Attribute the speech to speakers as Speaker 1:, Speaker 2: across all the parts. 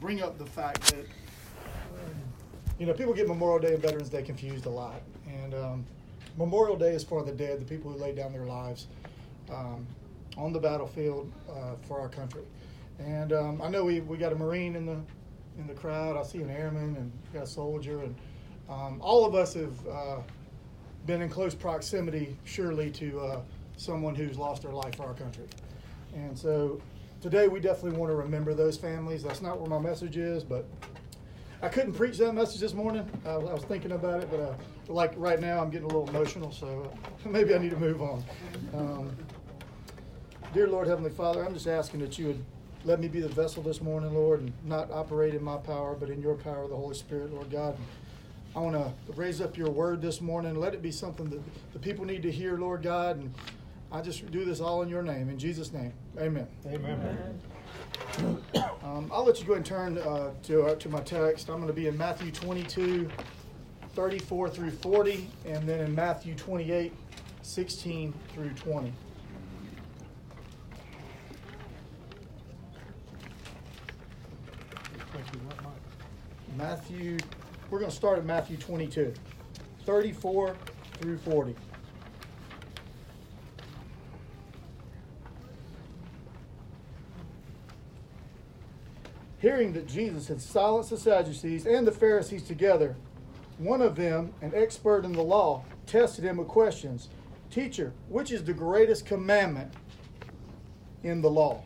Speaker 1: bring up the fact that you know people get Memorial Day and Veterans Day confused a lot, and um, Memorial Day is for the dead, the people who laid down their lives um, on the battlefield uh, for our country. And um, I know we, we got a Marine in the in the crowd. I see an airman and got a soldier, and um, all of us have uh, been in close proximity, surely, to uh, someone who's lost their life for our country. And so today we definitely want to remember those families. That's not where my message is, but I couldn't preach that message this morning. I, was- I was thinking about it, but uh, like right now, I'm getting a little emotional, so uh, maybe I need to move on. Um, dear Lord, Heavenly Father, I'm just asking that you would let me be the vessel this morning, Lord, and not operate in my power, but in your power, the Holy Spirit, Lord God. I want to raise up your word this morning. Let it be something that the people need to hear, Lord God. And I just do this all in your name, in Jesus' name. Amen.
Speaker 2: Amen.
Speaker 1: Um, I'll let you go ahead and turn uh, to, uh, to my text. I'm going to be in Matthew 22, 34 through 40, and then in Matthew 28, 16 through 20.
Speaker 2: Thank you, Mike.
Speaker 1: Matthew, we're going to start at Matthew 22, 34 through 40. Hearing that Jesus had silenced the Sadducees and the Pharisees together, one of them, an expert in the law, tested him with questions Teacher, which is the greatest commandment in the law?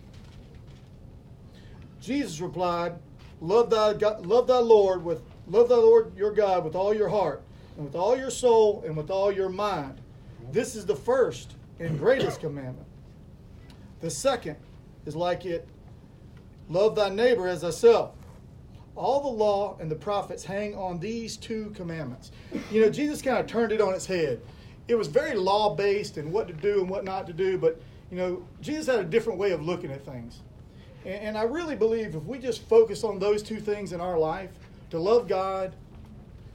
Speaker 1: Jesus replied, "Love thy God, love thy Lord with love thy Lord your God with all your heart and with all your soul and with all your mind. This is the first and greatest commandment. The second is like it: love thy neighbor as thyself. All the law and the prophets hang on these two commandments. You know, Jesus kind of turned it on its head. It was very law based and what to do and what not to do, but you know, Jesus had a different way of looking at things. And, and I really believe if we just focus on those two things in our life, to love God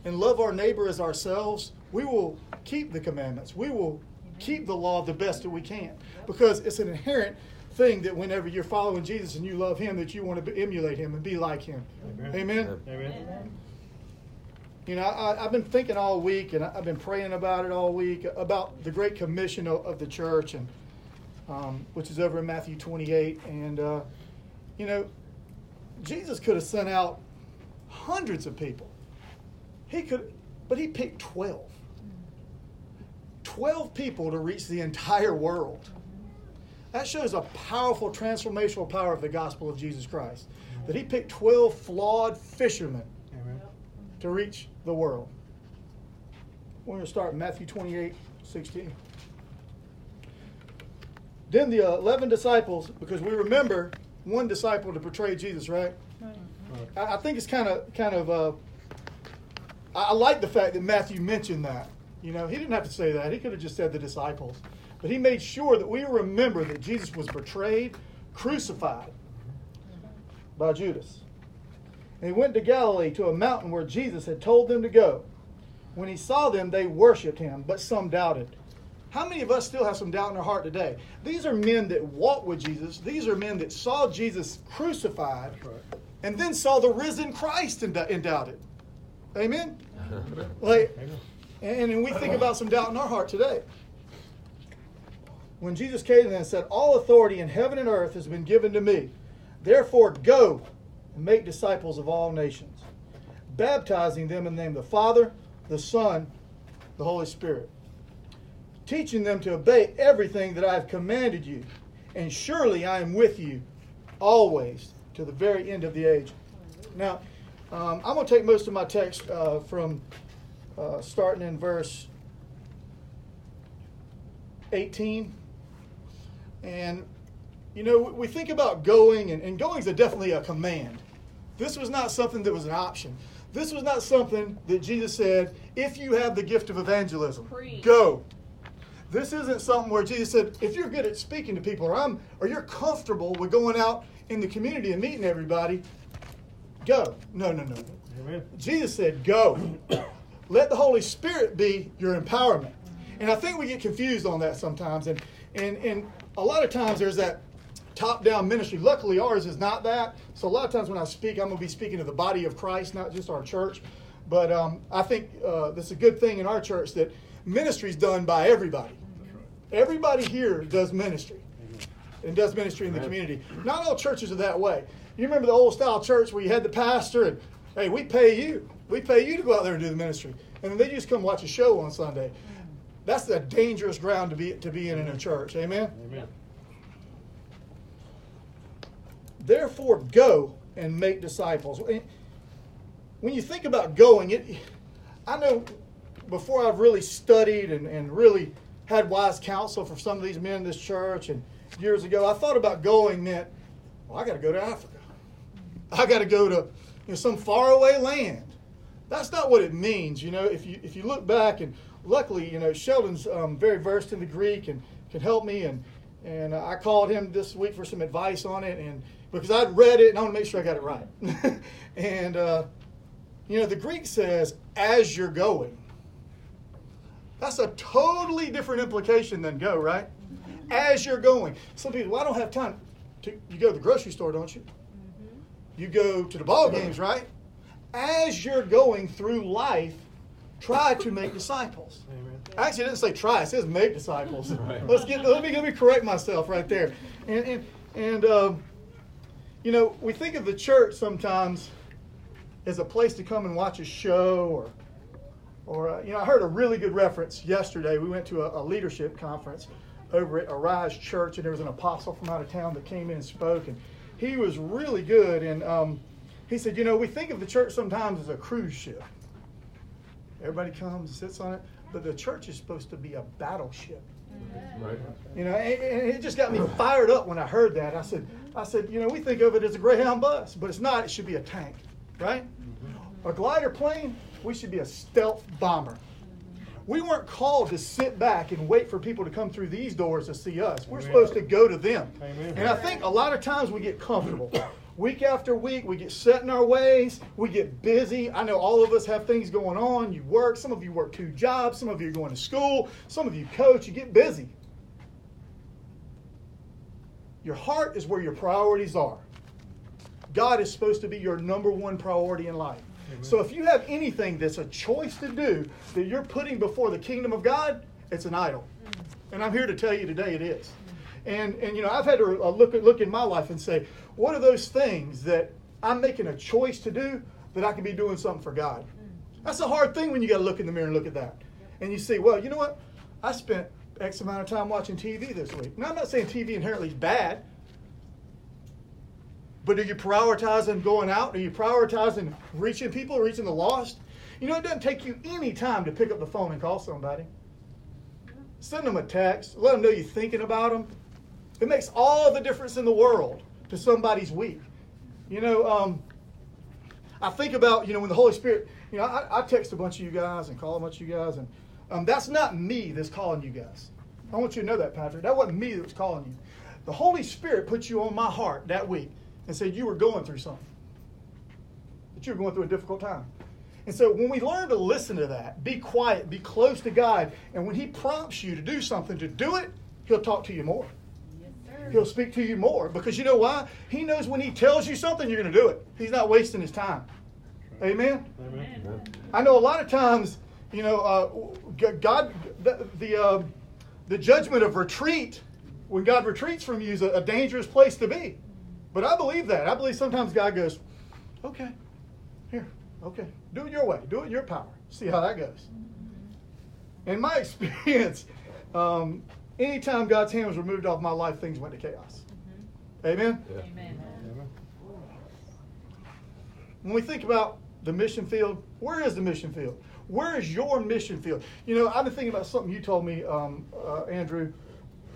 Speaker 1: and love our neighbor as ourselves, we will keep the commandments. We will keep the law the best that we can. Because it's an inherent thing that whenever you're following Jesus and you love him, that you want to emulate him and be like him.
Speaker 2: Amen.
Speaker 1: Amen.
Speaker 2: Amen.
Speaker 1: You know, I, I've been thinking all week, and I've been praying about it all week about the Great Commission of, of the church, and um, which is over in Matthew 28. And uh, you know, Jesus could have sent out hundreds of people. He could, but he picked 12. 12 people to reach the entire world. That shows a powerful transformational power of the gospel of Jesus Christ. That he picked 12 flawed fishermen
Speaker 2: Amen.
Speaker 1: to reach the world. We're going to start in Matthew 28 16. Then the uh, 11 disciples, because we remember one disciple to betray Jesus, right?
Speaker 2: Right.
Speaker 1: I, I think it's kind of, kind of, uh, I, I like the fact that Matthew mentioned that. You know, he didn't have to say that. He could have just said the disciples. But he made sure that we remember that Jesus was betrayed, crucified by Judas. And he went to Galilee to a mountain where Jesus had told them to go. When he saw them, they worshiped him, but some doubted. How many of us still have some doubt in our heart today? These are men that walked with Jesus. These are men that saw Jesus crucified
Speaker 2: right.
Speaker 1: and then saw the risen Christ and, and doubted. Amen? Like, and, and we think about some doubt in our heart today. When Jesus came and said, All authority in heaven and earth has been given to me. Therefore, go and make disciples of all nations, baptizing them in the name of the Father, the Son, the Holy Spirit, teaching them to obey everything that I have commanded you. And surely I am with you always to the very end of the age. Now, um, I'm going to take most of my text uh, from uh, starting in verse 18. And, you know, we think about going, and, and going is definitely a command. This was not something that was an option. This was not something that Jesus said, if you have the gift of evangelism,
Speaker 3: Preach.
Speaker 1: go. This isn't something where Jesus said, if you're good at speaking to people, or I'm, or you're comfortable with going out in the community and meeting everybody, go. No, no, no. no.
Speaker 2: Amen.
Speaker 1: Jesus said, Go. Let the Holy Spirit be your empowerment. And I think we get confused on that sometimes. And, and, and a lot of times there's that top down ministry. Luckily, ours is not that. So a lot of times when I speak, I'm going to be speaking to the body of Christ, not just our church. But um, I think uh, is a good thing in our church that ministry is done by everybody. Everybody here does ministry and does ministry in the community. Not all churches are that way. You remember the old style church where you had the pastor and, hey, we pay you. We pay you to go out there and do the ministry. And then they just come watch a show on Sunday. That's a dangerous ground to be to be in in a church. Amen.
Speaker 2: Amen.
Speaker 1: Therefore, go and make disciples. When you think about going, it, I know before I've really studied and, and really had wise counsel for some of these men in this church, and years ago, I thought about going meant, well, I got to go to Africa. I got to go to you know, some faraway land. That's not what it means. You know, if you if you look back and luckily, you know, Sheldon's um, very versed in the Greek and can help me. And and I called him this week for some advice on it, and because I'd read it and I want to make sure I got it right. and uh, you know, the Greek says as you're going. That's a totally different implication than go, right? As you're going. Some people, well, I don't have time. To, you go to the grocery store, don't you? You go to the ball games, right? As you're going through life, try to make disciples. Amen. Actually, it didn't say try; it says make disciples. Right. Let's get. Let me let me correct myself right there. And and and um, you know, we think of the church sometimes as a place to come and watch a show or. Or, uh, you know, I heard a really good reference yesterday. We went to a, a leadership conference over at Arise Church, and there was an apostle from out of town that came in and spoke, and he was really good. And um, he said, you know, we think of the church sometimes as a cruise ship. Everybody comes and sits on it, but the church is supposed to be a battleship. Mm-hmm. Right. You know, and, and it just got me fired up when I heard that. I said, I said, you know, we think of it as a Greyhound bus, but it's not. It should be a tank, right? Mm-hmm. A glider plane, we should be a stealth bomber. We weren't called to sit back and wait for people to come through these doors to see us. We're Amen. supposed to go to them. Amen. And I think a lot of times we get comfortable. Week after week, we get set in our ways. We get busy. I know all of us have things going on. You work. Some of you work two jobs. Some of you are going to school. Some of you coach. You get busy. Your heart is where your priorities are. God is supposed to be your number one priority in life. Amen. So if you have anything that's a choice to do that you're putting before the kingdom of God, it's an idol. Mm. And I'm here to tell you today it is. And, and you know, I've had to uh, look, look in my life and say, what are those things that I'm making a choice to do that I can be doing something for God? Mm. That's a hard thing when you got to look in the mirror and look at that. And you see, well, you know what? I spent X amount of time watching TV this week. Now, I'm not saying TV inherently is bad. But are you prioritizing going out? Are you prioritizing reaching people, reaching the lost? You know, it doesn't take you any time to pick up the phone and call somebody. Send them a text, let them know you're thinking about them. It makes all the difference in the world to somebody's week. You know, um, I think about, you know, when the Holy Spirit, you know, I, I, text a bunch of you guys and call a bunch of you guys, and um, that's not me that's calling you guys. I want you to know that, Patrick. That wasn't me that was calling you. The Holy Spirit put you on my heart that week and said you were going through something, that you were going through a difficult time. And so when we learn to listen to that, be quiet, be close to God, and when He prompts you to do something, to do it, He'll talk to you more. He'll speak to you more because you know why? He knows when He tells you something, you're going to do it. He's not wasting His time. Amen? Amen. I know a lot of times, you know, uh, God, the, the, uh, the judgment of retreat, when God retreats from you, is a, a dangerous place to be. But I believe that. I believe sometimes God goes, okay, here, okay, do it your way, do it your power. See how that goes. In my experience, um, anytime God's hand was removed off my life, things went to chaos. Mm-hmm. Amen? Yeah. Amen. When we think about the mission field, where is the mission field? Where is your mission field? You know, I've been thinking about something you told me, um, uh, Andrew,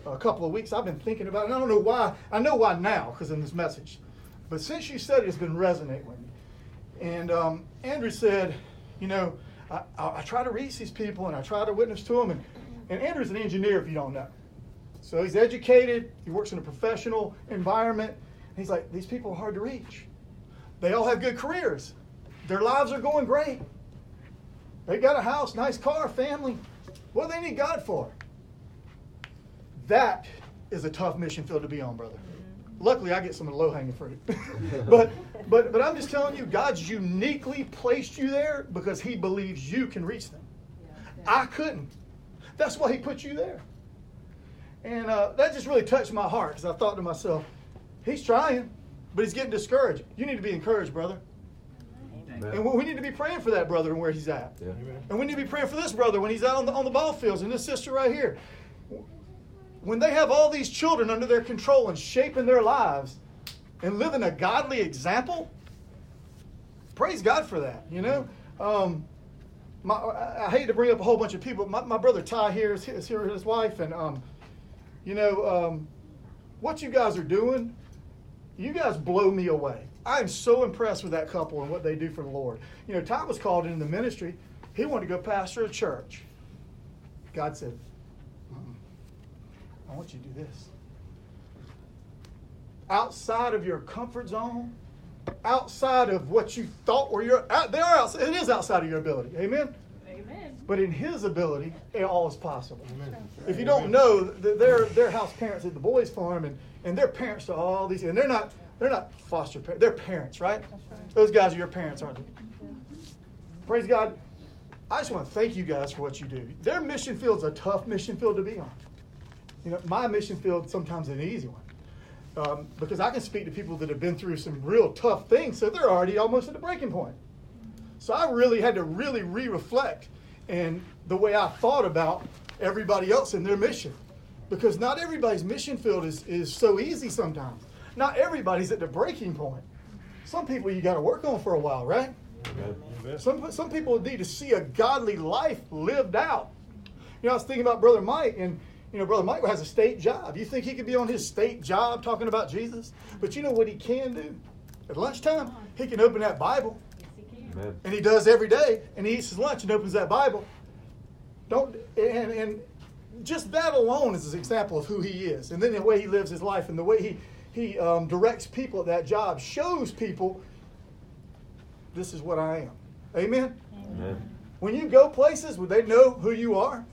Speaker 1: a couple of weeks. I've been thinking about it. And I don't know why. I know why now because in this message. But since you said it, it's been resonating with me. And um, Andrew said, you know, I, I, I, try to reach these people and I try to witness to them. And, and Andrew's an engineer, if you don't know. So he's educated. He works in a professional environment. He's like, these people are hard to reach. They all have good careers. Their lives are going great. They got a house, nice car, family. What do they need God for? That is a tough mission field to be on, brother. Mm-hmm. luckily I get some of the low hanging fruit. but but but I'm just telling you, God's uniquely placed you there because He believes you can reach them. I couldn't. That's why He put you there. And uh, that just really touched my heart because I thought to myself, He's trying, but he's getting discouraged. You need to be encouraged, brother. Amen. And we need to be praying for that brother and where he's at. Yeah. And we need to be praying for this brother when he's out on the, on the ball fields and this sister right here when they have all these children under their control and shaping their lives and living a godly example, praise God for that, you know? Um, my, I hate to bring up a whole bunch of people. My, my brother Ty here is, is here with his wife, and um, you know um, what you guys are doing. You guys blow me away. I am so impressed with that couple and what they do for the Lord. You know, Ty was called into the ministry. He wanted to go pastor a church. God said, I want you to do this. Outside of your comfort zone, outside of what you thought were your, they are outside, it is outside of your ability. Amen? Amen. But in his ability, it all is possible. Amen. If you don't know, they're, they're house parents at the boys' farm, and, and they're parents to all these, and they're not, they're not foster parents, they're parents, right? right? Those guys are your parents, aren't they? Praise God. I just want to thank you guys for what you do. Their mission field's a tough mission field to be on. You know, my mission field sometimes an easy one. Um, because I can speak to people that have been through some real tough things, so they're already almost at the breaking point. So I really had to really re-reflect and the way I thought about everybody else and their mission. Because not everybody's mission field is, is so easy sometimes. Not everybody's at the breaking point. Some people you got to work on for a while, right? Some, some people need to see a godly life lived out. You know, I was thinking about Brother Mike, and you know, Brother Michael has a state job. You think he could be on his state job talking about Jesus? But you know what he can do? At lunchtime, he can open that Bible. Yes, he can. And he does every day. And he eats his lunch and opens that Bible. Don't and and just that alone is an example of who he is. And then the way he lives his life and the way he he um, directs people at that job shows people this is what I am. Amen? Amen. When you go places where they know who you are,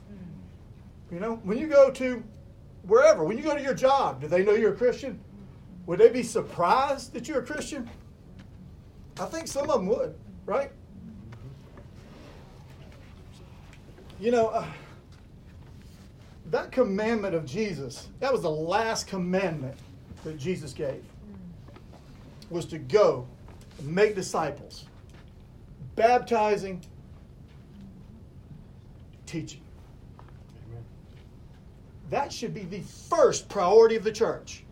Speaker 1: you know, when you go to wherever, when you go to your job, do they know you're a Christian? Would they be surprised that you're a Christian? I think some of them would, right? You know, uh, that commandment of Jesus, that was the last commandment that Jesus gave, was to go and make disciples, baptizing, teaching. That should be the first priority of the church.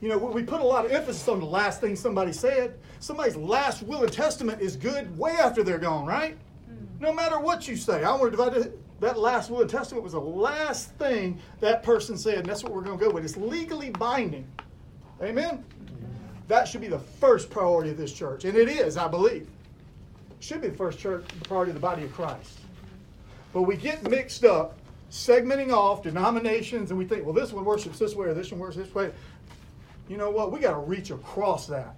Speaker 1: You know, we put a lot of emphasis on the last thing somebody said. Somebody's last will and testament is good way after they're gone, right? Hmm. No matter what you say. I want to divide it. That last will and testament was the last thing that person said, and that's what we're going to go with. It's legally binding. Amen? That should be the first priority of this church. And it is, I believe. should be the first church priority of the body of Christ. But we get mixed up segmenting off denominations and we think, well, this one worships this way or this one worships this way. You know what? We got to reach across that.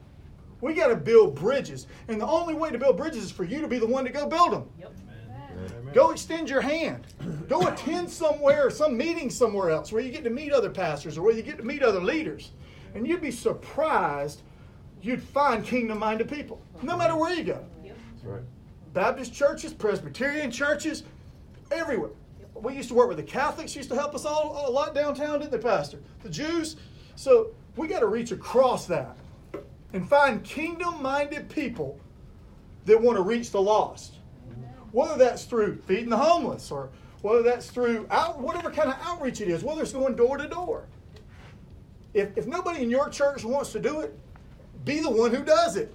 Speaker 1: We got to build bridges. And the only way to build bridges is for you to be the one to go build them. Yep. Amen. Go extend your hand. Go attend somewhere, some meeting somewhere else where you get to meet other pastors or where you get to meet other leaders. And you'd be surprised you'd find kingdom minded people, no matter where you go. That's right. Baptist churches, Presbyterian churches, everywhere we used to work with the Catholics, used to help us all a lot downtown, didn't they, Pastor? The Jews. So we got to reach across that and find kingdom minded people that want to reach the lost. Whether that's through feeding the homeless or whether that's through out, whatever kind of outreach it is, whether it's going door to door. If, if nobody in your church wants to do it, be the one who does it.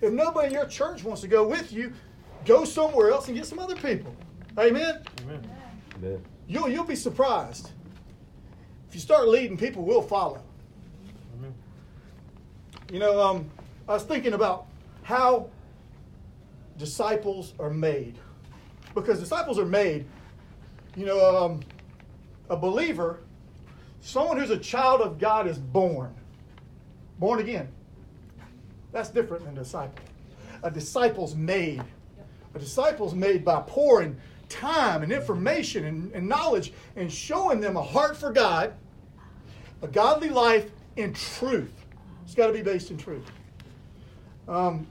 Speaker 1: If nobody in your church wants to go with you, go somewhere else and get some other people. Amen? Amen. You'll, you'll be surprised. If you start leading, people will follow. Amen. You know, um, I was thinking about how disciples are made. Because disciples are made, you know, um, a believer, someone who's a child of God is born. Born again. That's different than a disciple. A disciple's made. A disciple's made by pouring time and information and, and knowledge and showing them a heart for God, a godly life in truth. It's got to be based in truth. Um,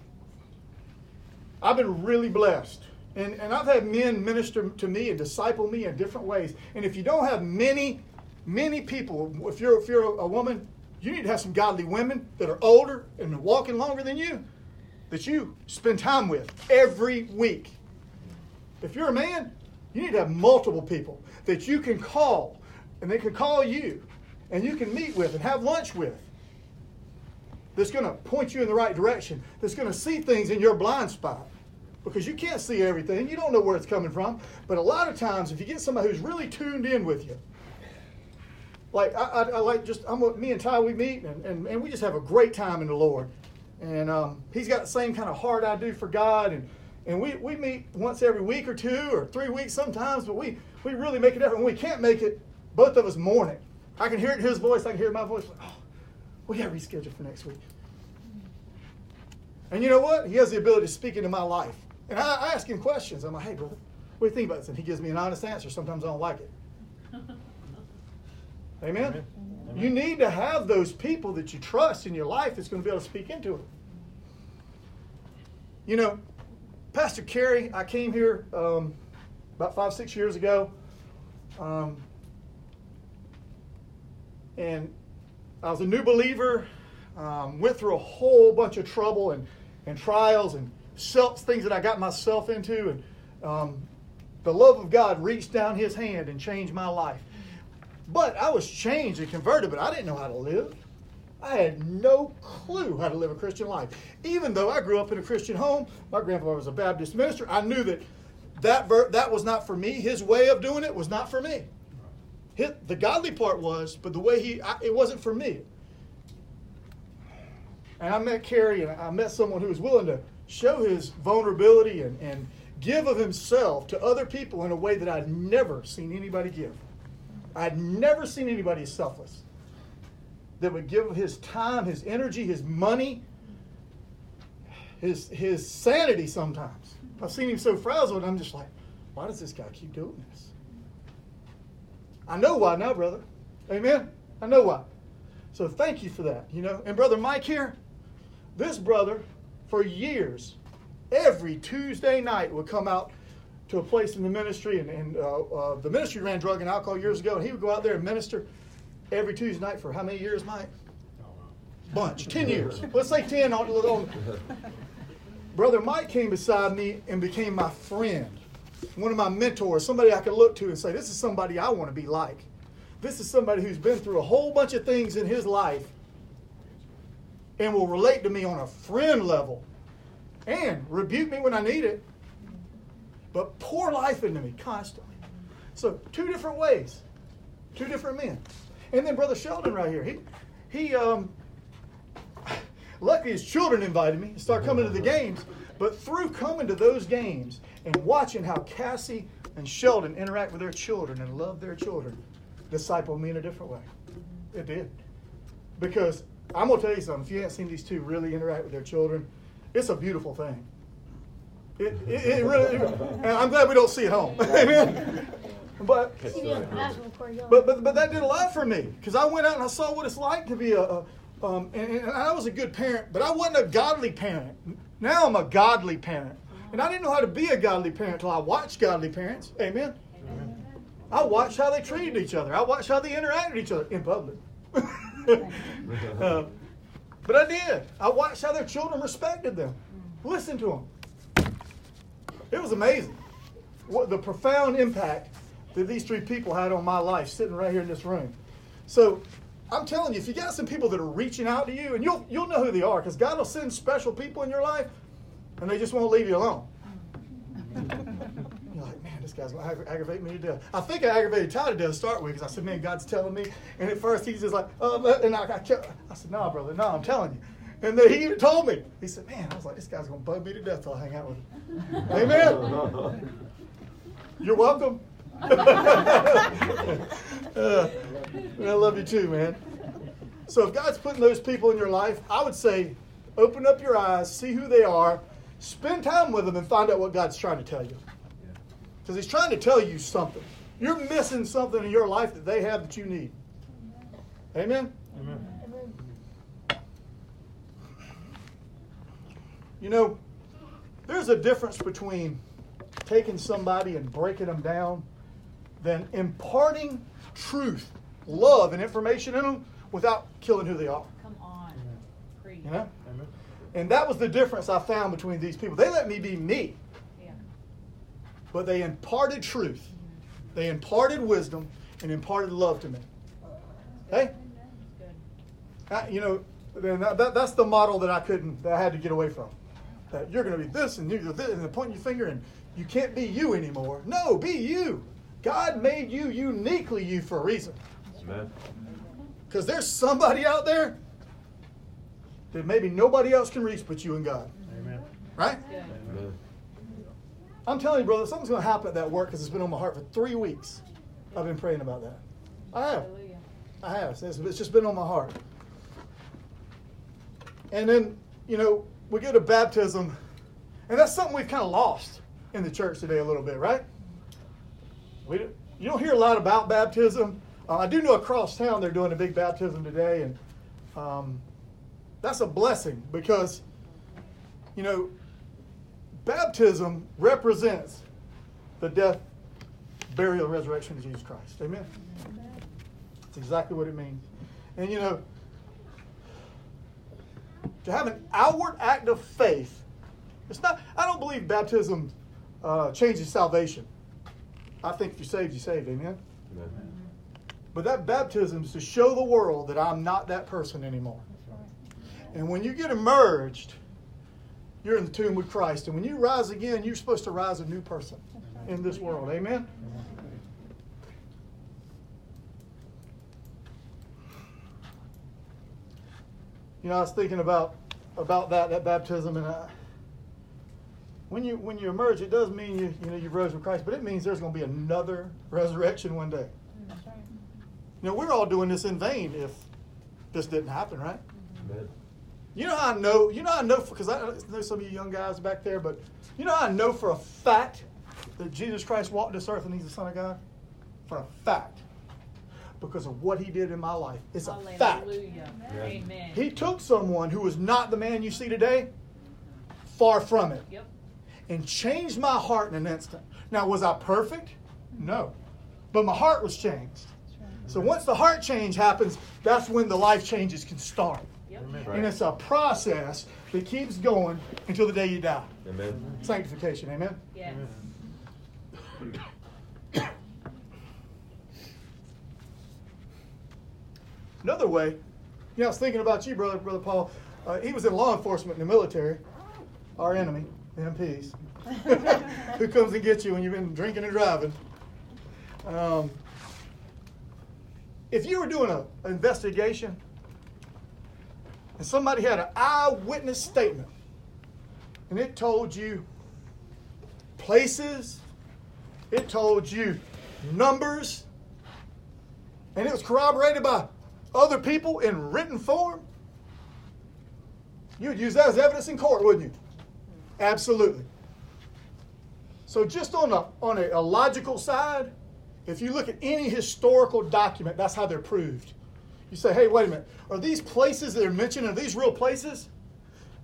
Speaker 1: I've been really blessed. And, and I've had men minister to me and disciple me in different ways. And if you don't have many, many people, if you're, if you're a woman, you need to have some godly women that are older and walking longer than you that you spend time with every week. If you're a man, you need to have multiple people that you can call and they can call you and you can meet with and have lunch with that's going to point you in the right direction, that's going to see things in your blind spot. Because you can't see everything, you don't know where it's coming from. But a lot of times, if you get somebody who's really tuned in with you, like I, I, I like just I'm me and Ty we meet and, and, and we just have a great time in the Lord, and um, he's got the same kind of heart I do for God, and and we, we meet once every week or two or three weeks sometimes, but we we really make it effort. When we can't make it, both of us mourn it. I can hear it in his voice, I can hear my voice. Oh, we got to reschedule for next week. And you know what? He has the ability to speak into my life. And I, I ask him questions. I'm like, hey, brother, what do you think about this? And he gives me an honest answer. Sometimes I don't like it. Amen? Amen? You need to have those people that you trust in your life that's going to be able to speak into it. You know, Pastor Kerry, I came here um, about five, six years ago. Um, and I was a new believer, um, went through a whole bunch of trouble and, and trials and self, things that I got myself into. And um, the love of God reached down his hand and changed my life. But I was changed and converted, but I didn't know how to live. I had no clue how to live a Christian life. Even though I grew up in a Christian home, my grandfather was a Baptist minister, I knew that that, ver- that was not for me. His way of doing it was not for me. His, the godly part was, but the way he, I, it wasn't for me. And I met Carrie and I met someone who was willing to show his vulnerability and, and give of himself to other people in a way that I'd never seen anybody give. I'd never seen anybody selfless that would give his time, his energy, his money, his, his sanity sometimes. I've seen him so frazzled, I'm just like, why does this guy keep doing this? I know why now, brother. Amen? I know why. So thank you for that, you know. And Brother Mike here, this brother, for years, every Tuesday night would come out to a place in the ministry, and, and uh, uh, the ministry ran drug and alcohol years ago, and he would go out there and minister every Tuesday night for how many years, Mike? Oh, bunch, 10 years. Let's say 10 on, on. Brother Mike came beside me and became my friend, one of my mentors, somebody I could look to and say, This is somebody I want to be like. This is somebody who's been through a whole bunch of things in his life and will relate to me on a friend level and rebuke me when I need it but pour life into me constantly. So two different ways, two different men. And then Brother Sheldon right here, he he um luckily his children invited me to start coming to the games. But through coming to those games and watching how Cassie and Sheldon interact with their children and love their children, disciple me in a different way. It did. Because I'm gonna tell you something, if you haven't seen these two really interact with their children, it's a beautiful thing. It, it, it really, and I'm glad we don't see it home. Amen. But, but, but, but that did a lot for me because I went out and I saw what it's like to be a, a um, and, and, I was a good parent, but I wasn't a godly parent. Now I'm a godly parent. And I didn't know how to be a godly parent until I watched godly parents. Amen. Amen. I watched how they treated each other. I watched how they interacted with each other in public. uh, but I did. I watched how their children respected them, listened to them. It was amazing. What the profound impact that these three people had on my life sitting right here in this room. So I'm telling you, if you got some people that are reaching out to you, and you'll you'll know who they are, because God will send special people in your life, and they just won't leave you alone. You're like, man, this guy's gonna aggra- aggravate me to death. I think I aggravated Ty to death to start with, because I said, man, God's telling me. And at first he's just like, oh, and I, I, kept, I said, no, brother, no, I'm telling you. And then he even told me. He said, man, I was like, this guy's gonna bug me to death till I hang out with him. Amen. You're welcome. uh, I love you too, man. So if God's putting those people in your life, I would say open up your eyes, see who they are, spend time with them, and find out what God's trying to tell you. Because He's trying to tell you something. You're missing something in your life that they have that you need. Amen?
Speaker 2: Amen.
Speaker 1: You know, there's a difference between taking somebody and breaking them down than imparting truth, love, and information in them without killing who they are.
Speaker 2: Come on. Preach.
Speaker 1: You know?
Speaker 3: Amen.
Speaker 1: And that was the difference I found between these people. They let me be me,
Speaker 2: Yeah.
Speaker 1: but they imparted truth, mm-hmm. they imparted wisdom, and imparted love to me. Hey,
Speaker 2: Good.
Speaker 1: I, you know, then that, that, that's the model that I couldn't, that I had to get away from. That you're going to be this and you're this, and they're pointing your finger, and you can't be you anymore. No, be you. God made you uniquely you for a reason.
Speaker 3: Amen.
Speaker 1: Because there's somebody out there that maybe nobody else can reach but you and God.
Speaker 3: Amen.
Speaker 1: Right?
Speaker 3: Amen.
Speaker 1: I'm telling you, brother, something's going to happen at that work because it's been on my heart for three weeks. I've been praying about that. I have.
Speaker 2: Hallelujah.
Speaker 1: I have. It's, it's just been on my heart. And then, you know, we go to baptism, and that's something we've kind of lost in the church today a little bit, right? We you don't hear a lot about baptism. Uh, I do know across town they're doing a big baptism today, and um, that's a blessing because, you know, baptism represents the death, burial, resurrection of Jesus Christ. Amen. That's exactly what it means. And you know, to have an outward act of faith, it's not, I don't believe baptism uh, changes salvation. I think if you're saved, you're saved. Amen.
Speaker 3: Amen.
Speaker 1: But that baptism is to show the world that I'm not that person anymore. And when you get emerged, you're in the tomb with Christ. And when you rise again, you're supposed to rise a new person in this world. Amen? You know, I was thinking about about that that baptism, and I, when you when you emerge, it does mean you you know you rose with Christ, but it means there's going to be another resurrection one day.
Speaker 2: Mm, that's right.
Speaker 1: You know, we're all doing this in vain if this didn't happen, right? Mm-hmm.
Speaker 3: Amen.
Speaker 1: You know how I know? You know how I know because I know some of you young guys back there, but you know how I know for a fact that Jesus Christ walked this earth and He's the Son of God? For a fact, because of what He did in my life. It's a fact.
Speaker 2: Amen.
Speaker 1: He took someone who was not the man you see today, far from it,
Speaker 2: Yep.
Speaker 1: And changed my heart in an instant. Now, was I perfect? No, but my heart was changed. So once the heart change happens, that's when the life changes can start.
Speaker 2: Yep.
Speaker 3: Amen.
Speaker 1: And it's a process that keeps going until the day you die.
Speaker 3: Amen.
Speaker 1: Sanctification, amen?
Speaker 2: Yes.
Speaker 1: Another way, you know, I was thinking about you, brother, brother Paul. Uh, he was in law enforcement in the military, our enemy, the MPs, who comes and gets you when you've been drinking and driving. Um, if you were doing a- an investigation and somebody had an eyewitness statement and it told you places, it told you numbers, and it was corroborated by other people in written form, you would use that as evidence in court, wouldn't you? Absolutely. So, just on a, on a, a logical side, if you look at any historical document, that's how they're proved. You say, hey, wait a minute, are these places that are mentioned, are these real places?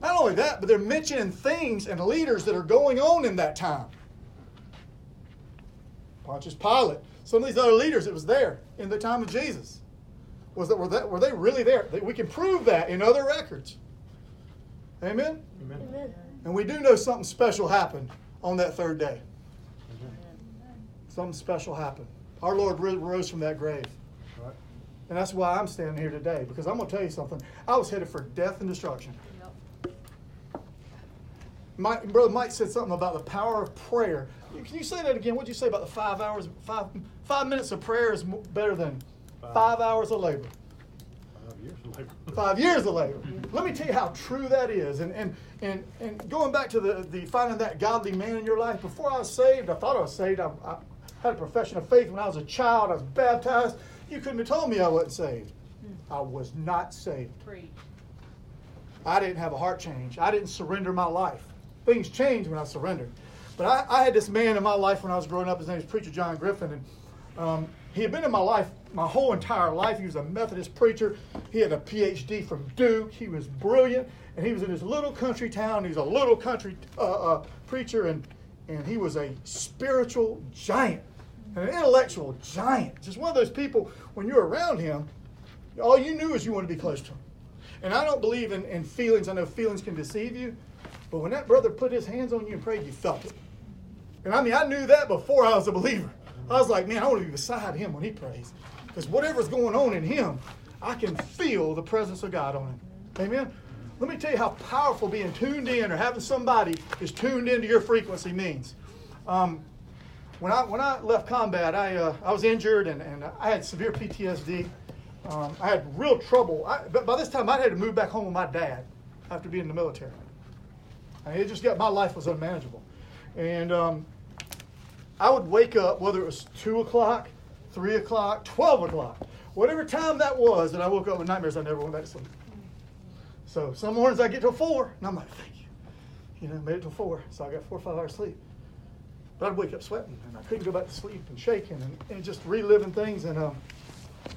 Speaker 1: Not only that, but they're mentioning things and leaders that are going on in that time. Pontius Pilate, some of these other leaders that was there in the time of Jesus. Was that were, that, were they really there? We can prove that in other records. Amen?
Speaker 3: Amen.
Speaker 1: And we do know something special happened on that third day. Something special happened. Our Lord rose from that grave.
Speaker 3: Right.
Speaker 1: And that's why I'm standing here today, because I'm going to tell you something. I was headed for death and destruction. My brother Mike said something about the power of prayer. Can you say that again? What did you say about the five hours? Five five minutes of prayer is better than
Speaker 3: Five.
Speaker 1: five hours of labor.
Speaker 3: Five years later.
Speaker 1: Five years of labor. Let me tell you how true that is. And and and, and going back to the, the finding that godly man in your life. Before I was saved, I thought I was saved. I, I had a profession of faith when I was a child. I was baptized. You couldn't have told me I wasn't saved. I was not saved.
Speaker 2: Preach.
Speaker 1: I didn't have a heart change. I didn't surrender my life. Things changed when I surrendered. But I, I had this man in my life when I was growing up. His name is Preacher John Griffin, and um, He had been in my life my whole entire life. He was a Methodist preacher. He had a PhD from Duke. He was brilliant, and he was in his little country town. He was a little country uh, uh, preacher, and and he was a spiritual giant, an intellectual giant. Just one of those people. When you're around him, all you knew is you wanted to be close to him. And I don't believe in, in feelings. I know feelings can deceive you, but when that brother put his hands on you and prayed, you felt it. And I mean, I knew that before I was a believer. I was like, man, I want to be beside him when he prays. Because whatever's going on in him, I can feel the presence of God on him. Amen? Let me tell you how powerful being tuned in or having somebody is tuned into your frequency means. Um, when I when I left combat, I uh, I was injured and, and I had severe PTSD. Um, I had real trouble. I, but by this time, I had to move back home with my dad after being in the military. I mean, it just got my life was unmanageable, and um, I would wake up whether it was two o'clock, three o'clock, twelve o'clock, whatever time that was, that I woke up with nightmares. I never went back to sleep. So some mornings I get till four, and I'm like, thank you, you know, made it till four, so I got four or five hours sleep. But I'd wake up sweating, and I couldn't go back to sleep and shaking and, and just reliving things. And um,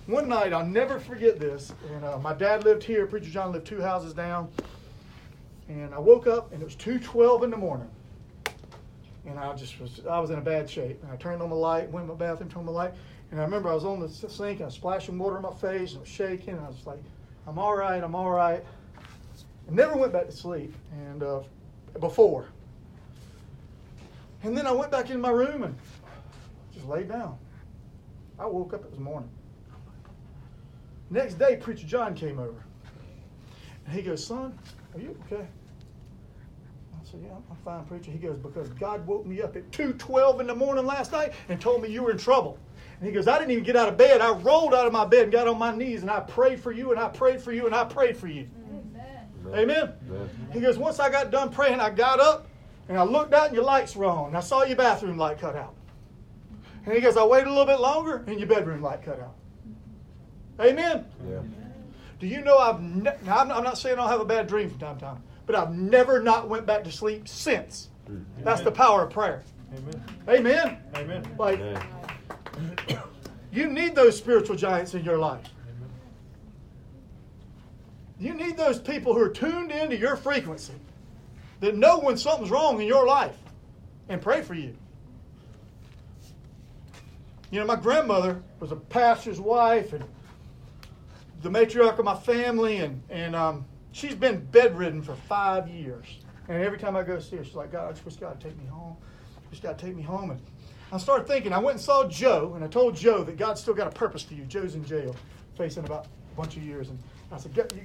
Speaker 1: one night, I'll never forget this. And uh, my dad lived here. Preacher John lived two houses down. And I woke up, and it was two twelve in the morning. And I just was, I was in a bad shape. And I turned on the light, went in my bathroom, turned on the light. And I remember I was on the sink, and I was splashing water in my face, and I was shaking. And I was like, I'm all right, I'm all right. I never went back to sleep. And uh, before. And then I went back in my room and just laid down. I woke up, it was morning. Next day, Preacher John came over. And he goes, Son, are you okay? I said, Yeah, I'm fine, preacher. He goes, Because God woke me up at 2.12 in the morning last night and told me you were in trouble. And he goes, I didn't even get out of bed. I rolled out of my bed and got on my knees and I prayed for you and I prayed for you and I prayed for you. Amen. Amen. Amen. He goes, Once I got done praying, I got up and I looked out and your lights were on. And I saw your bathroom light cut out. And he goes, I waited a little bit longer and your bedroom light cut out. Amen.
Speaker 3: Yeah.
Speaker 1: Do you know I've ne- now, I'm, I'm not saying I'll have a bad dream from time to time, but I've never not went back to sleep since. Mm. That's the power of prayer.
Speaker 3: Amen.
Speaker 1: Amen.
Speaker 3: Amen.
Speaker 1: Like
Speaker 3: Amen.
Speaker 1: You need those spiritual giants in your life. You need those people who are tuned into your frequency that know when something's wrong in your life and pray for you. You know, my grandmother was a pastor's wife and the matriarch of my family, and, and um, she's been bedridden for five years. And every time I go see her, she's like, God, I just got to take me home. Just to take me home. And I started thinking, I went and saw Joe, and I told Joe that God's still got a purpose for you. Joe's in jail, facing about a bunch of years. And I said, God, you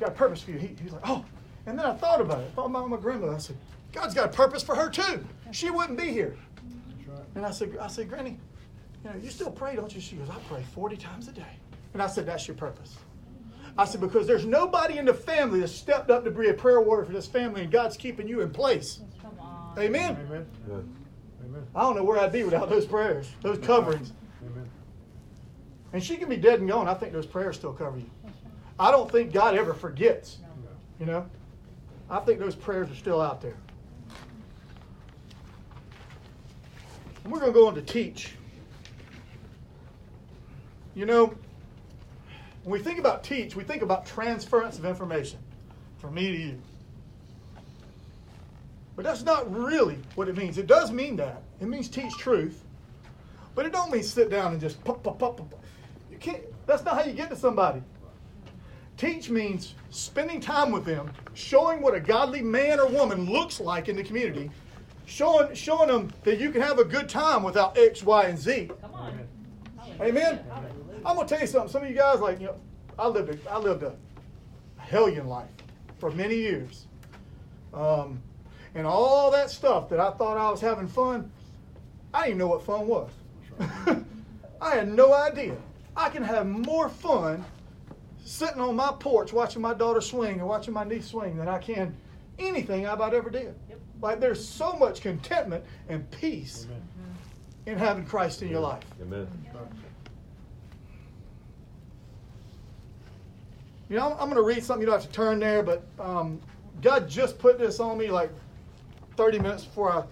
Speaker 1: got a purpose for you. He, he was like, oh. And then I thought about it. I thought about my grandmother. I said, God's got a purpose for her too. She wouldn't be here. And I said, I said, Granny, you know, you still pray, don't you? She goes, I pray 40 times a day. And I said, that's your purpose. I said, because there's nobody in the family that stepped up to be a prayer warrior for this family, and God's keeping you in place.
Speaker 2: Come on.
Speaker 1: Amen.
Speaker 3: Amen.
Speaker 4: Yeah.
Speaker 3: Amen.
Speaker 1: I don't know where I'd be without those prayers, those coverings.
Speaker 3: Amen.
Speaker 1: And she can be dead and gone. I think those prayers still cover you. I don't think God ever forgets. You know? I think those prayers are still out there. And we're going to go on to teach. You know, when we think about teach, we think about transference of information from me to you. But that's not really what it means. It does mean that. It means teach truth. But it don't mean sit down and just pop, pop, pop, pop. You can't, that's not how you get to somebody. Teach means spending time with them, showing what a godly man or woman looks like in the community, showing, showing them that you can have a good time without X, Y, and Z.
Speaker 2: Come on.
Speaker 1: Amen.
Speaker 2: Hallelujah.
Speaker 1: I'm gonna tell you something. Some of you guys, like you know, I lived a, I lived a hellion life for many years, um, and all that stuff that I thought I was having fun, I didn't know what fun was. I had no idea. I can have more fun sitting on my porch watching my daughter swing or watching my niece swing than I can anything I about ever did.
Speaker 2: Yep.
Speaker 1: Like there's so much contentment and peace
Speaker 3: Amen.
Speaker 1: in having Christ in your life.
Speaker 4: Amen.
Speaker 1: You know, I'm, I'm going to read something. You don't have to turn there, but um, God just put this on me like 30 minutes before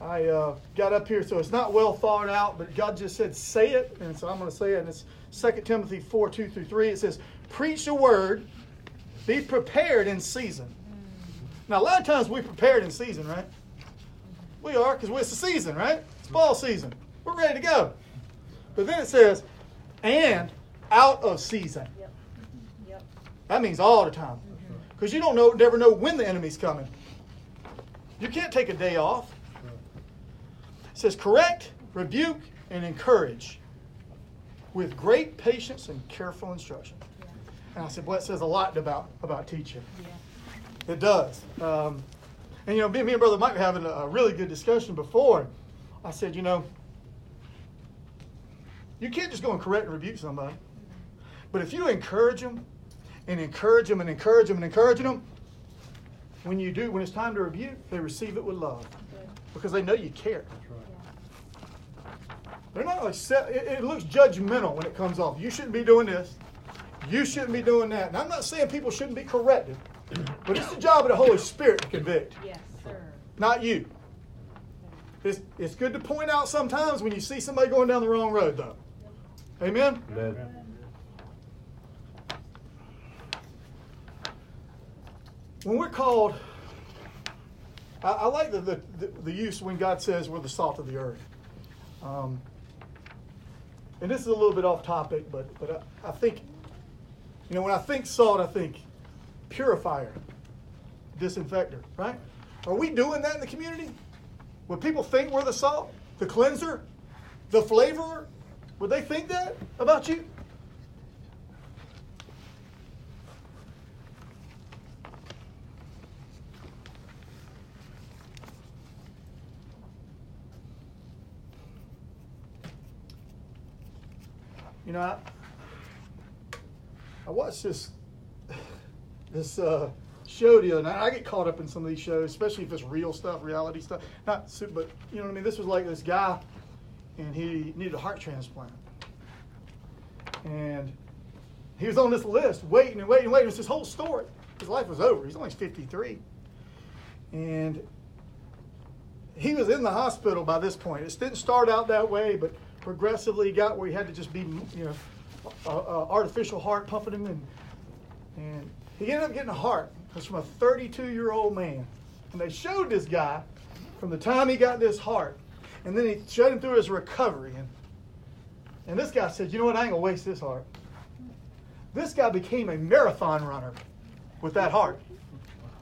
Speaker 1: I, I uh, got up here, so it's not well thought out, but God just said, say it. And so I'm going to say it. And it's 2 Timothy 4 2 through 3. It says, Preach the word, be prepared in season. Now, a lot of times we prepared in season, right? We are, because it's the season, right? It's fall season. We're ready to go. But then it says, and out of season.
Speaker 2: Yep. Yep.
Speaker 1: That means all the time. Because you don't know, never know when the enemy's coming. You can't take a day off. It says, correct, rebuke, and encourage with great patience and careful instruction. And I said, well, it says a lot about, about teaching.
Speaker 2: Yeah.
Speaker 1: It does. Um, and, you know, me, me and Brother Mike were having a, a really good discussion before. I said, you know, you can't just go and correct and rebuke somebody. But if you encourage them and encourage them and encourage them and encourage them, when you do, when it's time to rebuke, they receive it with love because they know you care.
Speaker 3: That's right.
Speaker 1: They're not like set, it, it looks judgmental when it comes off. You shouldn't be doing this. You shouldn't be doing that. And I'm not saying people shouldn't be corrected, but it's the job of the Holy Spirit to convict,
Speaker 2: Yes, sir.
Speaker 1: not you. It's, it's good to point out sometimes when you see somebody going down the wrong road, though. Amen?
Speaker 3: Amen.
Speaker 1: When we're called, I, I like the, the, the, use when God says we're the salt of the earth. Um, and this is a little bit off topic, but, but I, I think, you know, when I think salt, I think purifier, disinfector, right? Are we doing that in the community? Would people think we're the salt, the cleanser, the flavorer? Would they think that about you? You know, I, I watched this this uh, show the other night. I get caught up in some of these shows, especially if it's real stuff, reality stuff. Not, su- but you know what I mean. This was like this guy, and he needed a heart transplant, and he was on this list, waiting and waiting and waiting. It's his whole story. His life was over. He's only 53, and he was in the hospital by this point. It didn't start out that way, but progressively got where he had to just be, you know, artificial heart pumping him, and and he ended up getting a heart. Was from a 32 year old man, and they showed this guy from the time he got this heart, and then he showed him through his recovery, and and this guy said, you know what, I ain't gonna waste this heart. This guy became a marathon runner with that heart.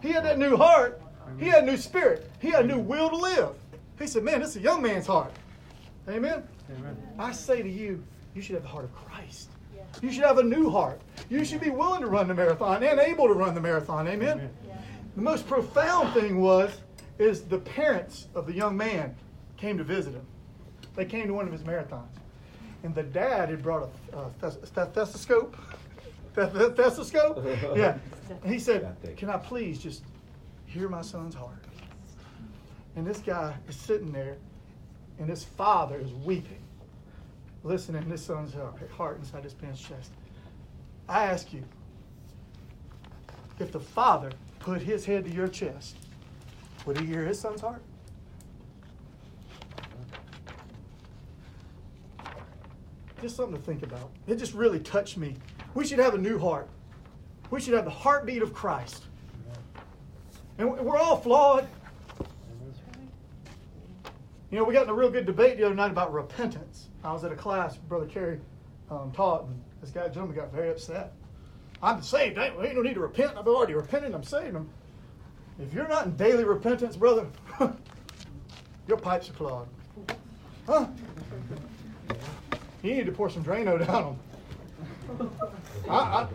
Speaker 1: He had that new heart. He had a new spirit. He had a new will to live. He said, man, this is a young man's heart. Amen.
Speaker 3: Amen.
Speaker 1: I say to you, you should have the heart of Christ.
Speaker 2: Yeah.
Speaker 1: You should have a new heart. You should be willing to run the marathon and able to run the marathon. Amen.
Speaker 3: Amen.
Speaker 2: Yeah.
Speaker 1: The most profound thing was is the parents of the young man came to visit him. They came to one of his marathons, and the dad had brought a, a stethoscope. Stethoscope. Yeah. And he said, "Can I please just hear my son's heart?" And this guy is sitting there, and his father is weeping, listening to his son's heart- inside his parents' chest. I ask you, if the father put his head to your chest, would he hear his son's heart? Just something to think about. It just really touched me. We should have a new heart. We should have the heartbeat of Christ. And we're all flawed. You know, we got in a real good debate the other night about repentance. I was at a class, Brother Kerry um, taught, and this guy, gentleman, got very upset. I'm saved. Ain't, ain't no need to repent. I've already repented. I'm saved. I'm, if you're not in daily repentance, brother, your pipes are clogged. Huh? You need to pour some Drano down them. I, I,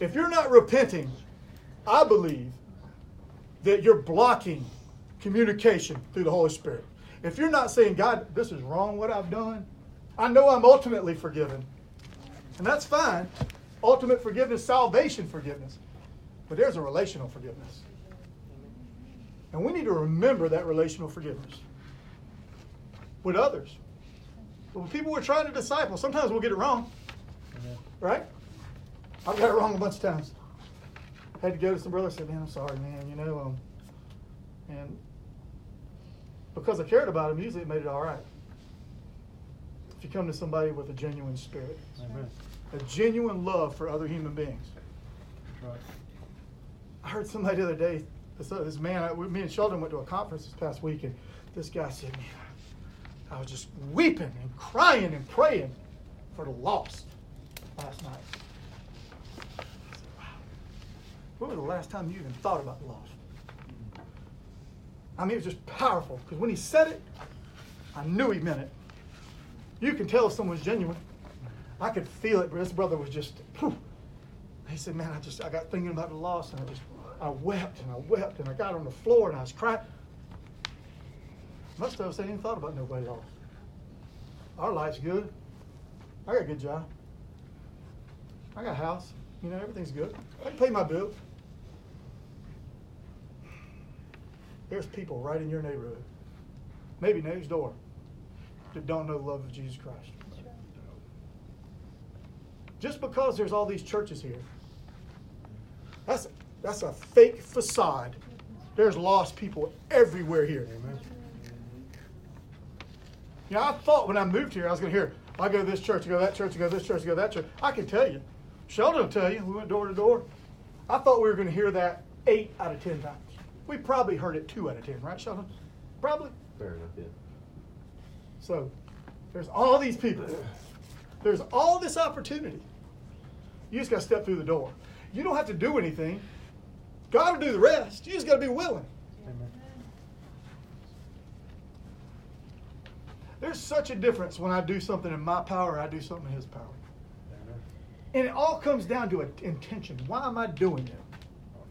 Speaker 1: if you're not repenting, I believe that you're blocking communication through the Holy Spirit. If you're not saying, God, this is wrong what I've done, I know I'm ultimately forgiven. And that's fine. Ultimate forgiveness, salvation forgiveness. But there's a relational forgiveness. And we need to remember that relational forgiveness with others. But with people we're trying to disciple, sometimes we'll get it wrong. Right? I've got it wrong a bunch of times. Had to go to some brother and said, Man, I'm sorry, man. You know, um, and because I cared about him, usually it made it all right. If you come to somebody with a genuine spirit,
Speaker 4: Amen.
Speaker 1: a genuine love for other human beings.
Speaker 4: Right.
Speaker 1: I heard somebody the other day, this, this man, I, me and Sheldon went to a conference this past week, and this guy said, man, I was just weeping and crying and praying for the lost last night. I said, wow. When was the last time you even thought about the lost? I mean, it was just powerful because when he said it, I knew he meant it. You can tell if someone's genuine. I could feel it, but this brother was just, he said, man, I just, I got thinking about the loss and I just, I wept and I wept and I got on the floor and I was crying. Most of us ain't even thought about nobody lost. Our life's good. I got a good job. I got a house. You know, everything's good. I can pay my bills. There's people right in your neighborhood, maybe next door, that don't know the love of Jesus Christ. Just because there's all these churches here, that's that's a fake facade. There's lost people everywhere here.
Speaker 4: Amen.
Speaker 1: You know, I thought when I moved here, I was going to hear, I go to this church, I go to that church, I go to this church, I go to that church. I can tell you. Sheldon will tell you. We went door to door. I thought we were going to hear that eight out of ten times. We probably heard it two out of ten, right, Sheldon? Probably.
Speaker 5: Fair enough, yeah.
Speaker 1: So there's all these people. There's all this opportunity. You just got to step through the door. You don't have to do anything. God will do the rest. You just got to be willing.
Speaker 4: Amen.
Speaker 1: There's such a difference when I do something in my power, I do something in His power.
Speaker 4: Amen.
Speaker 1: And it all comes down to an intention. Why am I doing it?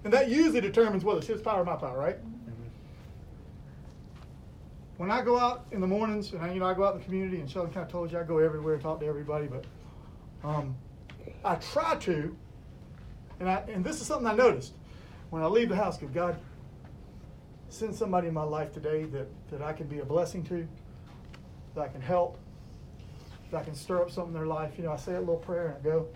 Speaker 1: And that usually determines whether it's His power or my power, right?
Speaker 4: Amen.
Speaker 1: When I go out in the mornings, and I, you know, I go out in the community, and Sheldon kind of told you I go everywhere and talk to everybody, but um, I try to, and I and this is something I noticed when I leave the house. Go, God, send somebody in my life today that that I can be a blessing to, that I can help, that I can stir up something in their life. You know, I say a little prayer and I go,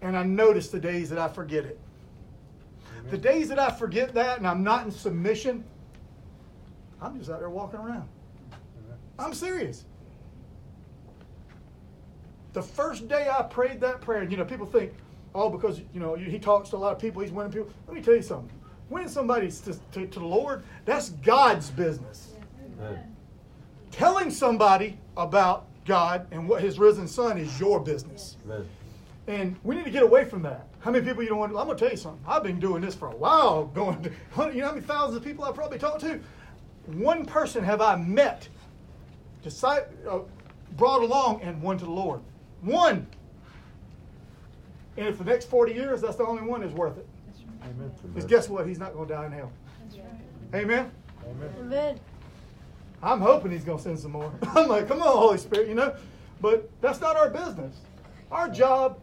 Speaker 1: and I notice the days that I forget it. The days that I forget that and I'm not in submission, I'm just out there walking around. I'm serious. The first day I prayed that prayer, you know, people think, oh, because you know he talks to a lot of people, he's winning people. Let me tell you something. Winning somebody to, to, to the Lord, that's God's business.
Speaker 5: Amen.
Speaker 1: Telling somebody about God and what His risen Son is your business.
Speaker 5: Amen.
Speaker 1: And we need to get away from that. How many people you don't want? I'm gonna tell you something. I've been doing this for a while. Going, to, you know how many thousands of people I've probably talked to. One person have I met, decide, uh, brought along, and one to the Lord. One. And if the next 40 years that's the only one, is worth it.
Speaker 4: Amen.
Speaker 1: Because guess what? He's not going to die in hell. Amen.
Speaker 4: Amen.
Speaker 3: Amen.
Speaker 1: I'm hoping he's going to send some more. I'm like, come on, Holy Spirit, you know. But that's not our business. Our job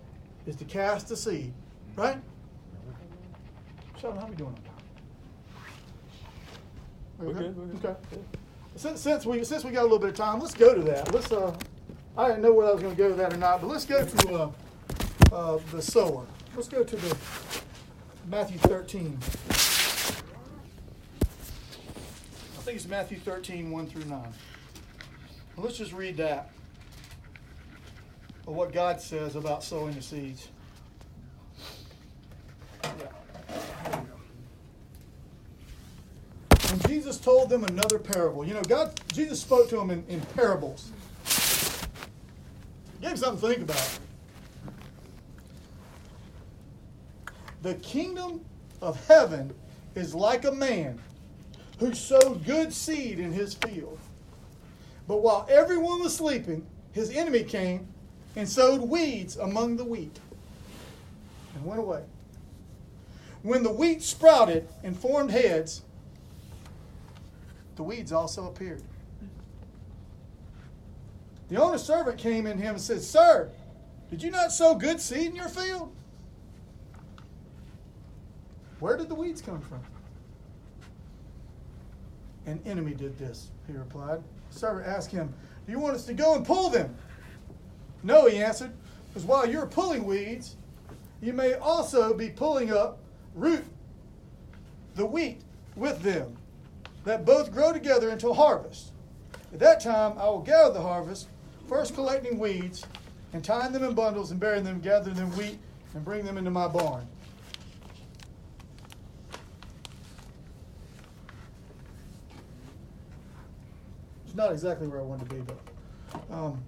Speaker 1: is to cast the seed, right? Sheldon, how we doing on time?
Speaker 5: We're good, we're good.
Speaker 1: Okay. Since, since we since we got a little bit of time, let's go to that. Let's. Uh, I didn't know whether I was going to go to that or not, but let's go to uh, uh, the sower. Let's go to the Matthew 13. I think it's Matthew 13, 1 through 9. Well, let's just read that. Of what God says about sowing the seeds. Yeah. Here we go. And Jesus told them another parable. You know, God, Jesus spoke to them in, in parables. Gave them something to think about. The kingdom of heaven is like a man who sowed good seed in his field. But while everyone was sleeping, his enemy came and sowed weeds among the wheat and went away. When the wheat sprouted and formed heads, the weeds also appeared. The owner's servant came in him and said, Sir, did you not sow good seed in your field? Where did the weeds come from? An enemy did this, he replied. The servant asked him, Do you want us to go and pull them? No, he answered, because while you're pulling weeds, you may also be pulling up root the wheat with them. That both grow together until harvest. At that time, I will gather the harvest, first collecting weeds and tying them in bundles and burying them, gathering them wheat and bring them into my barn. It's not exactly where I wanted to be, but um,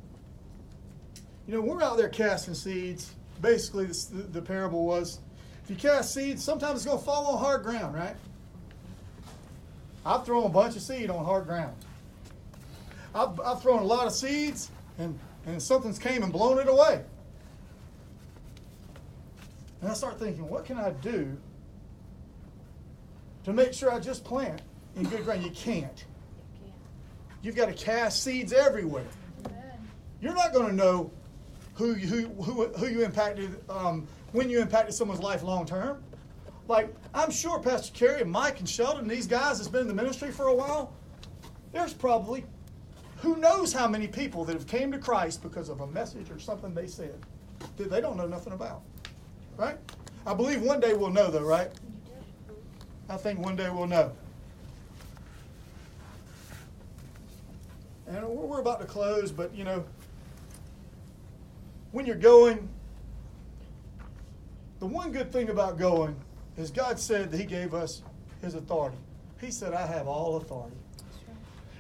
Speaker 1: you know, we're out there casting seeds. Basically, the, the parable was if you cast seeds, sometimes it's going to fall on hard ground, right? I've thrown a bunch of seed on hard ground. I've, I've thrown a lot of seeds, and, and something's came and blown it away. And I start thinking, what can I do to make sure I just plant in good ground? You can't. You've got to cast seeds everywhere. You're not going to know who you, who, who, who you impacted um, when you impacted someone's life long term. Like, I'm sure Pastor Kerry and Mike and Sheldon, these guys that's been in the ministry for a while, there's probably who knows how many people that have came to Christ because of a message or something they said that they don't know nothing about. Right? I believe one day we'll know though, right? I think one day we'll know. And we're about to close, but you know, when you're going, the one good thing about going is God said that He gave us His authority. He said, I have all authority.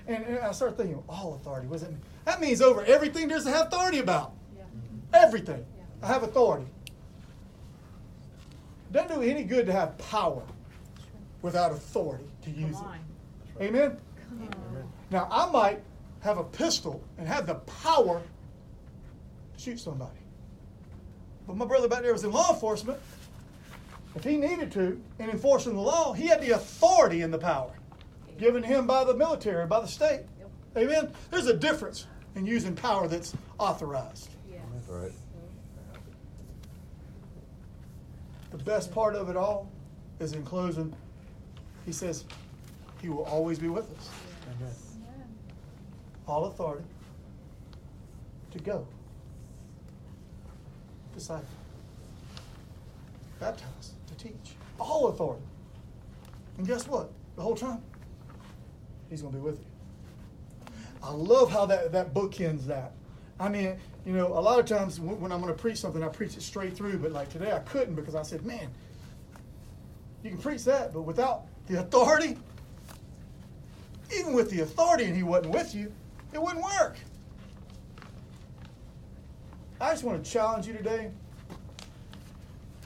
Speaker 1: And, and I started thinking, all authority, what does that mean? That means over everything there's to have authority about.
Speaker 2: Yeah.
Speaker 1: Everything. I have authority. Doesn't do any good to have power without authority to
Speaker 2: Come
Speaker 1: use
Speaker 2: on.
Speaker 1: it. Amen?
Speaker 2: Come on.
Speaker 4: Amen.
Speaker 1: Now, I might have a pistol and have the power to shoot somebody. But my brother back there was in law enforcement. If he needed to, in enforcing the law, he had the authority and the power given to him by the military, by the state.
Speaker 2: Yep.
Speaker 1: Amen? There's a difference in using power that's authorized.
Speaker 2: Yes.
Speaker 5: All right.
Speaker 1: The best part of it all is in closing, he says, He will always be with us.
Speaker 4: Amen.
Speaker 1: All authority to go. Disciple. Baptize, to teach. All authority. And guess what? The whole time, He's going to be with you. I love how that, that bookends that. I mean, you know, a lot of times when when I'm going to preach something, I preach it straight through, but like today I couldn't because I said, man, you can preach that, but without the authority, even with the authority and he wasn't with you, it wouldn't work. I just want to challenge you today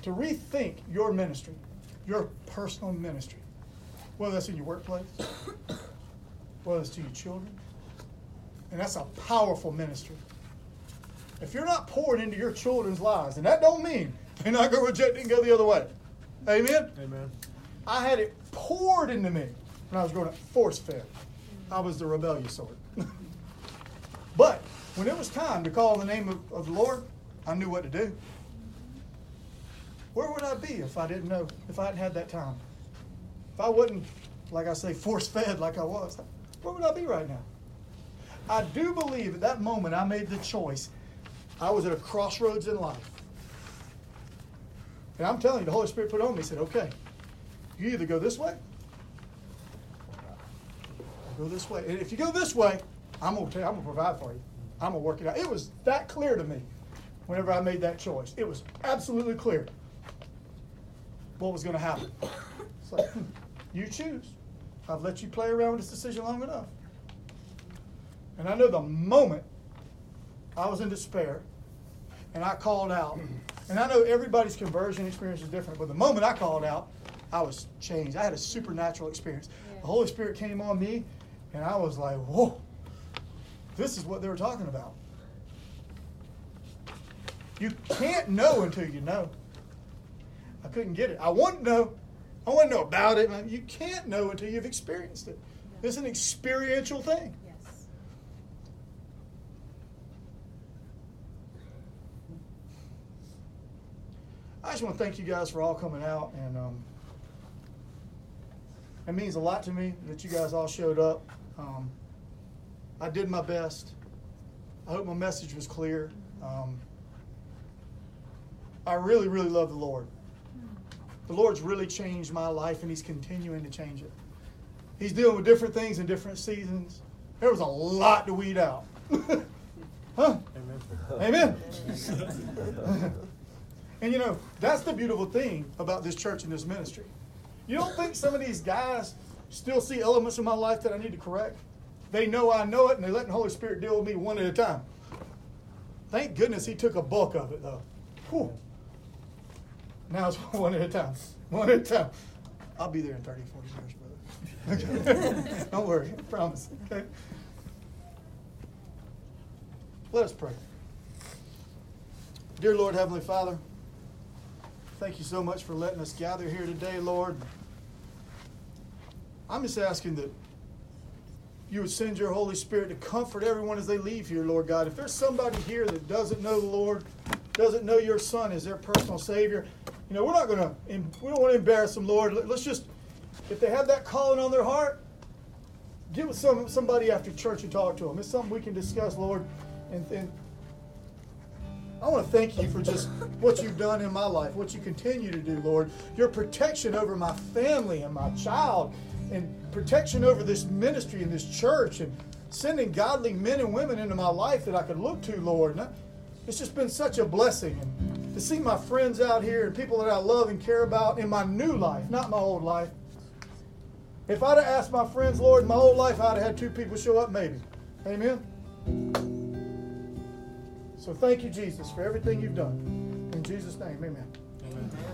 Speaker 1: to rethink your ministry, your personal ministry, whether that's in your workplace, whether it's to your children. And that's a powerful ministry. If you're not pouring into your children's lives, and that don't mean they're not going to reject it and go the other way. Amen?
Speaker 4: Amen.
Speaker 1: I had it poured into me when I was growing up, force fed. I was the rebellious sort. but when it was time to call on the name of, of the Lord, I knew what to do. Where would I be if I didn't know, if I hadn't had that time? If I wasn't, like I say, force fed like I was, where would I be right now? I do believe at that moment I made the choice. I was at a crossroads in life. And I'm telling you, the Holy Spirit put on me, said, okay, you either go this way go this way. And if you go this way, I'm gonna tell I'm gonna provide for you. I'm gonna work it out. It was that clear to me whenever I made that choice. It was absolutely clear what was gonna happen. It's like, hmm, you choose. I've let you play around with this decision long enough. And I know the moment I was in despair and I called out, and I know everybody's conversion experience is different, but the moment I called out, I was changed. I had a supernatural experience. The Holy Spirit came on me, and I was like, whoa, this is what they were talking about. You can't know until you know. I couldn't get it. I want to know. I want to know about it. You can't know until you've experienced it. It's an experiential thing.
Speaker 2: Yes.
Speaker 1: I just want to thank you guys for all coming out, and um, it means a lot to me that you guys all showed up. Um, I did my best. I hope my message was clear. Um, I really, really love the Lord. The Lord's really changed my life, and He's continuing to change it. He's dealing with different things in different seasons. There was a lot to weed out. huh?
Speaker 4: Amen.
Speaker 1: Amen. and you know, that's the beautiful thing about this church and this ministry. You don't think some of these guys still see elements in my life that I need to correct? They know I know it and they let the Holy Spirit deal with me one at a time. Thank goodness he took a bulk of it though. Whew. Now it's one at a time. One at a time. I'll be there in 30, 40 years, brother. Don't worry, I promise. Okay? Let us pray. Dear Lord, Heavenly Father, thank you so much for letting us gather here today, Lord. I'm just asking that you would send your Holy Spirit to comfort everyone as they leave here, Lord God. If there's somebody here that doesn't know the Lord, doesn't know your Son as their personal Savior, you know, we're not going to, we don't want to embarrass them, Lord. Let's just, if they have that calling on their heart, get with some, somebody after church and talk to them. It's something we can discuss, Lord. And, and I want to thank you for just what you've done in my life, what you continue to do, Lord. Your protection over my family and my child, and protection over this ministry and this church, and sending godly men and women into my life that I could look to, Lord. And it's just been such a blessing. And to see my friends out here and people that I love and care about in my new life, not my old life. If I'd have asked my friends, Lord, in my old life, I'd have had two people show up, maybe. Amen. So thank you, Jesus, for everything you've done. In Jesus' name, amen.
Speaker 4: Amen.